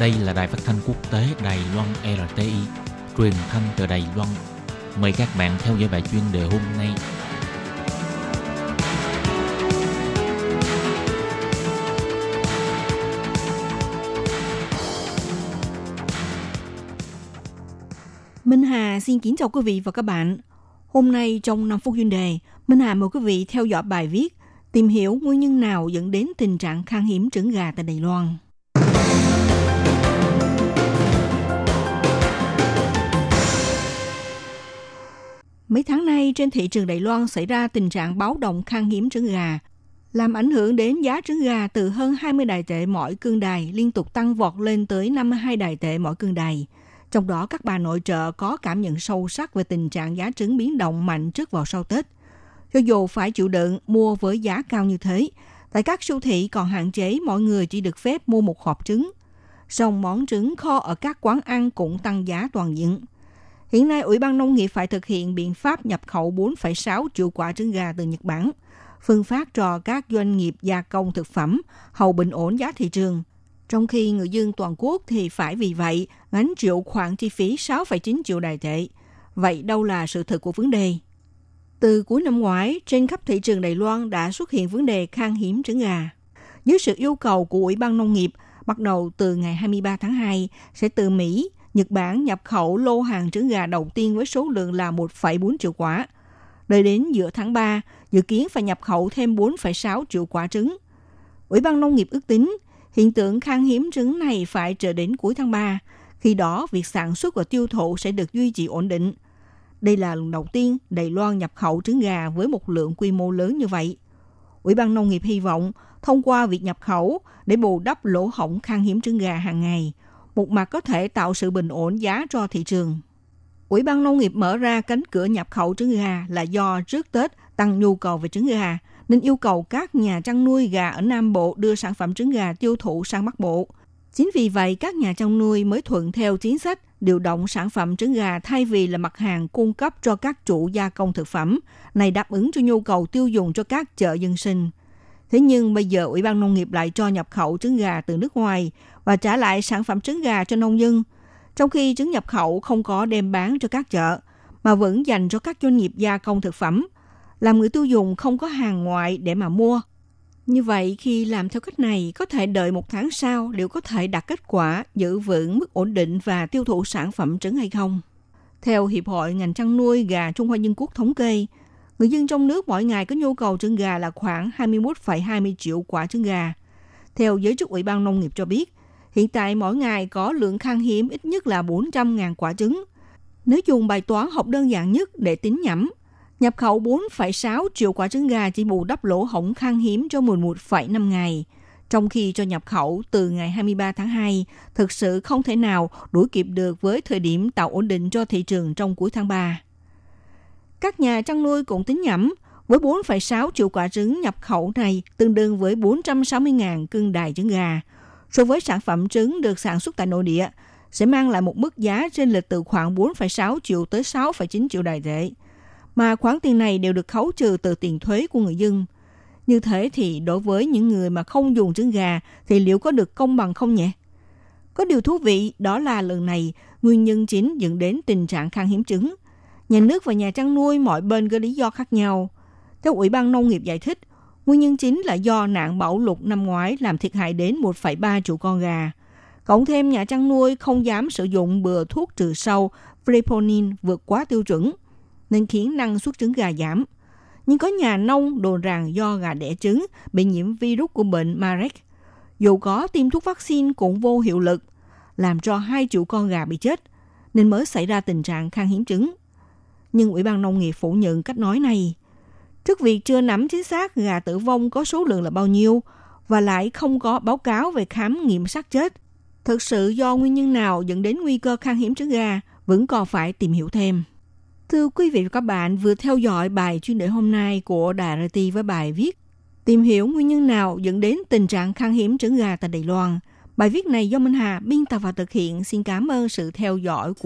Đây là đài phát thanh quốc tế Đài Loan RTI, truyền thanh từ Đài Loan. Mời các bạn theo dõi bài chuyên đề hôm nay. Minh Hà xin kính chào quý vị và các bạn. Hôm nay trong 5 phút chuyên đề, Minh Hà mời quý vị theo dõi bài viết Tìm hiểu nguyên nhân nào dẫn đến tình trạng khan hiếm trứng gà tại Đài Loan. Nay, trên thị trường Đài Loan xảy ra tình trạng báo động khan hiếm trứng gà, làm ảnh hưởng đến giá trứng gà từ hơn 20 đài tệ mỗi cương đài liên tục tăng vọt lên tới 52 đài tệ mỗi cương đài. Trong đó, các bà nội trợ có cảm nhận sâu sắc về tình trạng giá trứng biến động mạnh trước vào sau Tết. Cho dù phải chịu đựng mua với giá cao như thế, tại các siêu thị còn hạn chế mọi người chỉ được phép mua một hộp trứng. Song món trứng kho ở các quán ăn cũng tăng giá toàn diện. Hiện nay, Ủy ban Nông nghiệp phải thực hiện biện pháp nhập khẩu 4,6 triệu quả trứng gà từ Nhật Bản, phương phát cho các doanh nghiệp gia công thực phẩm, hầu bình ổn giá thị trường. Trong khi người dân toàn quốc thì phải vì vậy gánh chịu khoản chi phí 6,9 triệu đài tệ. Vậy đâu là sự thật của vấn đề? Từ cuối năm ngoái, trên khắp thị trường Đài Loan đã xuất hiện vấn đề khan hiếm trứng gà. Dưới sự yêu cầu của Ủy ban Nông nghiệp, bắt đầu từ ngày 23 tháng 2, sẽ từ Mỹ, Nhật Bản nhập khẩu lô hàng trứng gà đầu tiên với số lượng là 1,4 triệu quả. Đợi đến giữa tháng 3, dự kiến phải nhập khẩu thêm 4,6 triệu quả trứng. Ủy ban Nông nghiệp ước tính, hiện tượng khan hiếm trứng này phải chờ đến cuối tháng 3. Khi đó, việc sản xuất và tiêu thụ sẽ được duy trì ổn định. Đây là lần đầu tiên Đài Loan nhập khẩu trứng gà với một lượng quy mô lớn như vậy. Ủy ban Nông nghiệp hy vọng thông qua việc nhập khẩu để bù đắp lỗ hổng khan hiếm trứng gà hàng ngày, một mặt có thể tạo sự bình ổn giá cho thị trường. Ủy ban Nông nghiệp mở ra cánh cửa nhập khẩu trứng gà là do trước Tết tăng nhu cầu về trứng gà, nên yêu cầu các nhà chăn nuôi gà ở Nam Bộ đưa sản phẩm trứng gà tiêu thụ sang Bắc Bộ. Chính vì vậy, các nhà chăn nuôi mới thuận theo chính sách điều động sản phẩm trứng gà thay vì là mặt hàng cung cấp cho các chủ gia công thực phẩm, này đáp ứng cho nhu cầu tiêu dùng cho các chợ dân sinh. Thế nhưng bây giờ Ủy ban Nông nghiệp lại cho nhập khẩu trứng gà từ nước ngoài và trả lại sản phẩm trứng gà cho nông dân, trong khi trứng nhập khẩu không có đem bán cho các chợ, mà vẫn dành cho các doanh nghiệp gia công thực phẩm, làm người tiêu dùng không có hàng ngoại để mà mua. Như vậy, khi làm theo cách này, có thể đợi một tháng sau liệu có thể đạt kết quả giữ vững mức ổn định và tiêu thụ sản phẩm trứng hay không? Theo Hiệp hội ngành chăn nuôi gà Trung Hoa dân Quốc thống kê, người dân trong nước mỗi ngày có nhu cầu trứng gà là khoảng 21,20 triệu quả trứng gà. Theo giới chức Ủy ban Nông nghiệp cho biết, hiện tại mỗi ngày có lượng khan hiếm ít nhất là 400.000 quả trứng. Nếu dùng bài toán học đơn giản nhất để tính nhẩm, nhập khẩu 4,6 triệu quả trứng gà chỉ bù đắp lỗ hổng khan hiếm cho 11,5 ngày, trong khi cho nhập khẩu từ ngày 23 tháng 2 thực sự không thể nào đuổi kịp được với thời điểm tạo ổn định cho thị trường trong cuối tháng 3. Các nhà chăn nuôi cũng tính nhẩm, với 4,6 triệu quả trứng nhập khẩu này tương đương với 460.000 cân đài trứng gà. So với sản phẩm trứng được sản xuất tại nội địa, sẽ mang lại một mức giá trên lịch từ khoảng 4,6 triệu tới 6,9 triệu đài tệ mà khoản tiền này đều được khấu trừ từ tiền thuế của người dân. Như thế thì đối với những người mà không dùng trứng gà thì liệu có được công bằng không nhỉ? Có điều thú vị đó là lần này nguyên nhân chính dẫn đến tình trạng khan hiếm trứng. Nhà nước và nhà chăn nuôi mọi bên có lý do khác nhau. Theo Ủy ban Nông nghiệp giải thích, nguyên nhân chính là do nạn bão lụt năm ngoái làm thiệt hại đến 1,3 triệu con gà. Cộng thêm nhà chăn nuôi không dám sử dụng bừa thuốc trừ sâu Freponin vượt quá tiêu chuẩn – nên khiến năng suất trứng gà giảm. Nhưng có nhà nông đồn rằng do gà đẻ trứng bị nhiễm virus của bệnh Marek. Dù có tiêm thuốc vaccine cũng vô hiệu lực, làm cho hai triệu con gà bị chết, nên mới xảy ra tình trạng khan hiếm trứng. Nhưng Ủy ban Nông nghiệp phủ nhận cách nói này. Trước việc chưa nắm chính xác gà tử vong có số lượng là bao nhiêu và lại không có báo cáo về khám nghiệm xác chết, thực sự do nguyên nhân nào dẫn đến nguy cơ khan hiếm trứng gà vẫn còn phải tìm hiểu thêm. Thưa quý vị và các bạn, vừa theo dõi bài chuyên đề hôm nay của Đài RT với bài viết Tìm hiểu nguyên nhân nào dẫn đến tình trạng khan hiếm trứng gà tại Đài Loan. Bài viết này do Minh Hà biên tập và thực hiện. Xin cảm ơn sự theo dõi của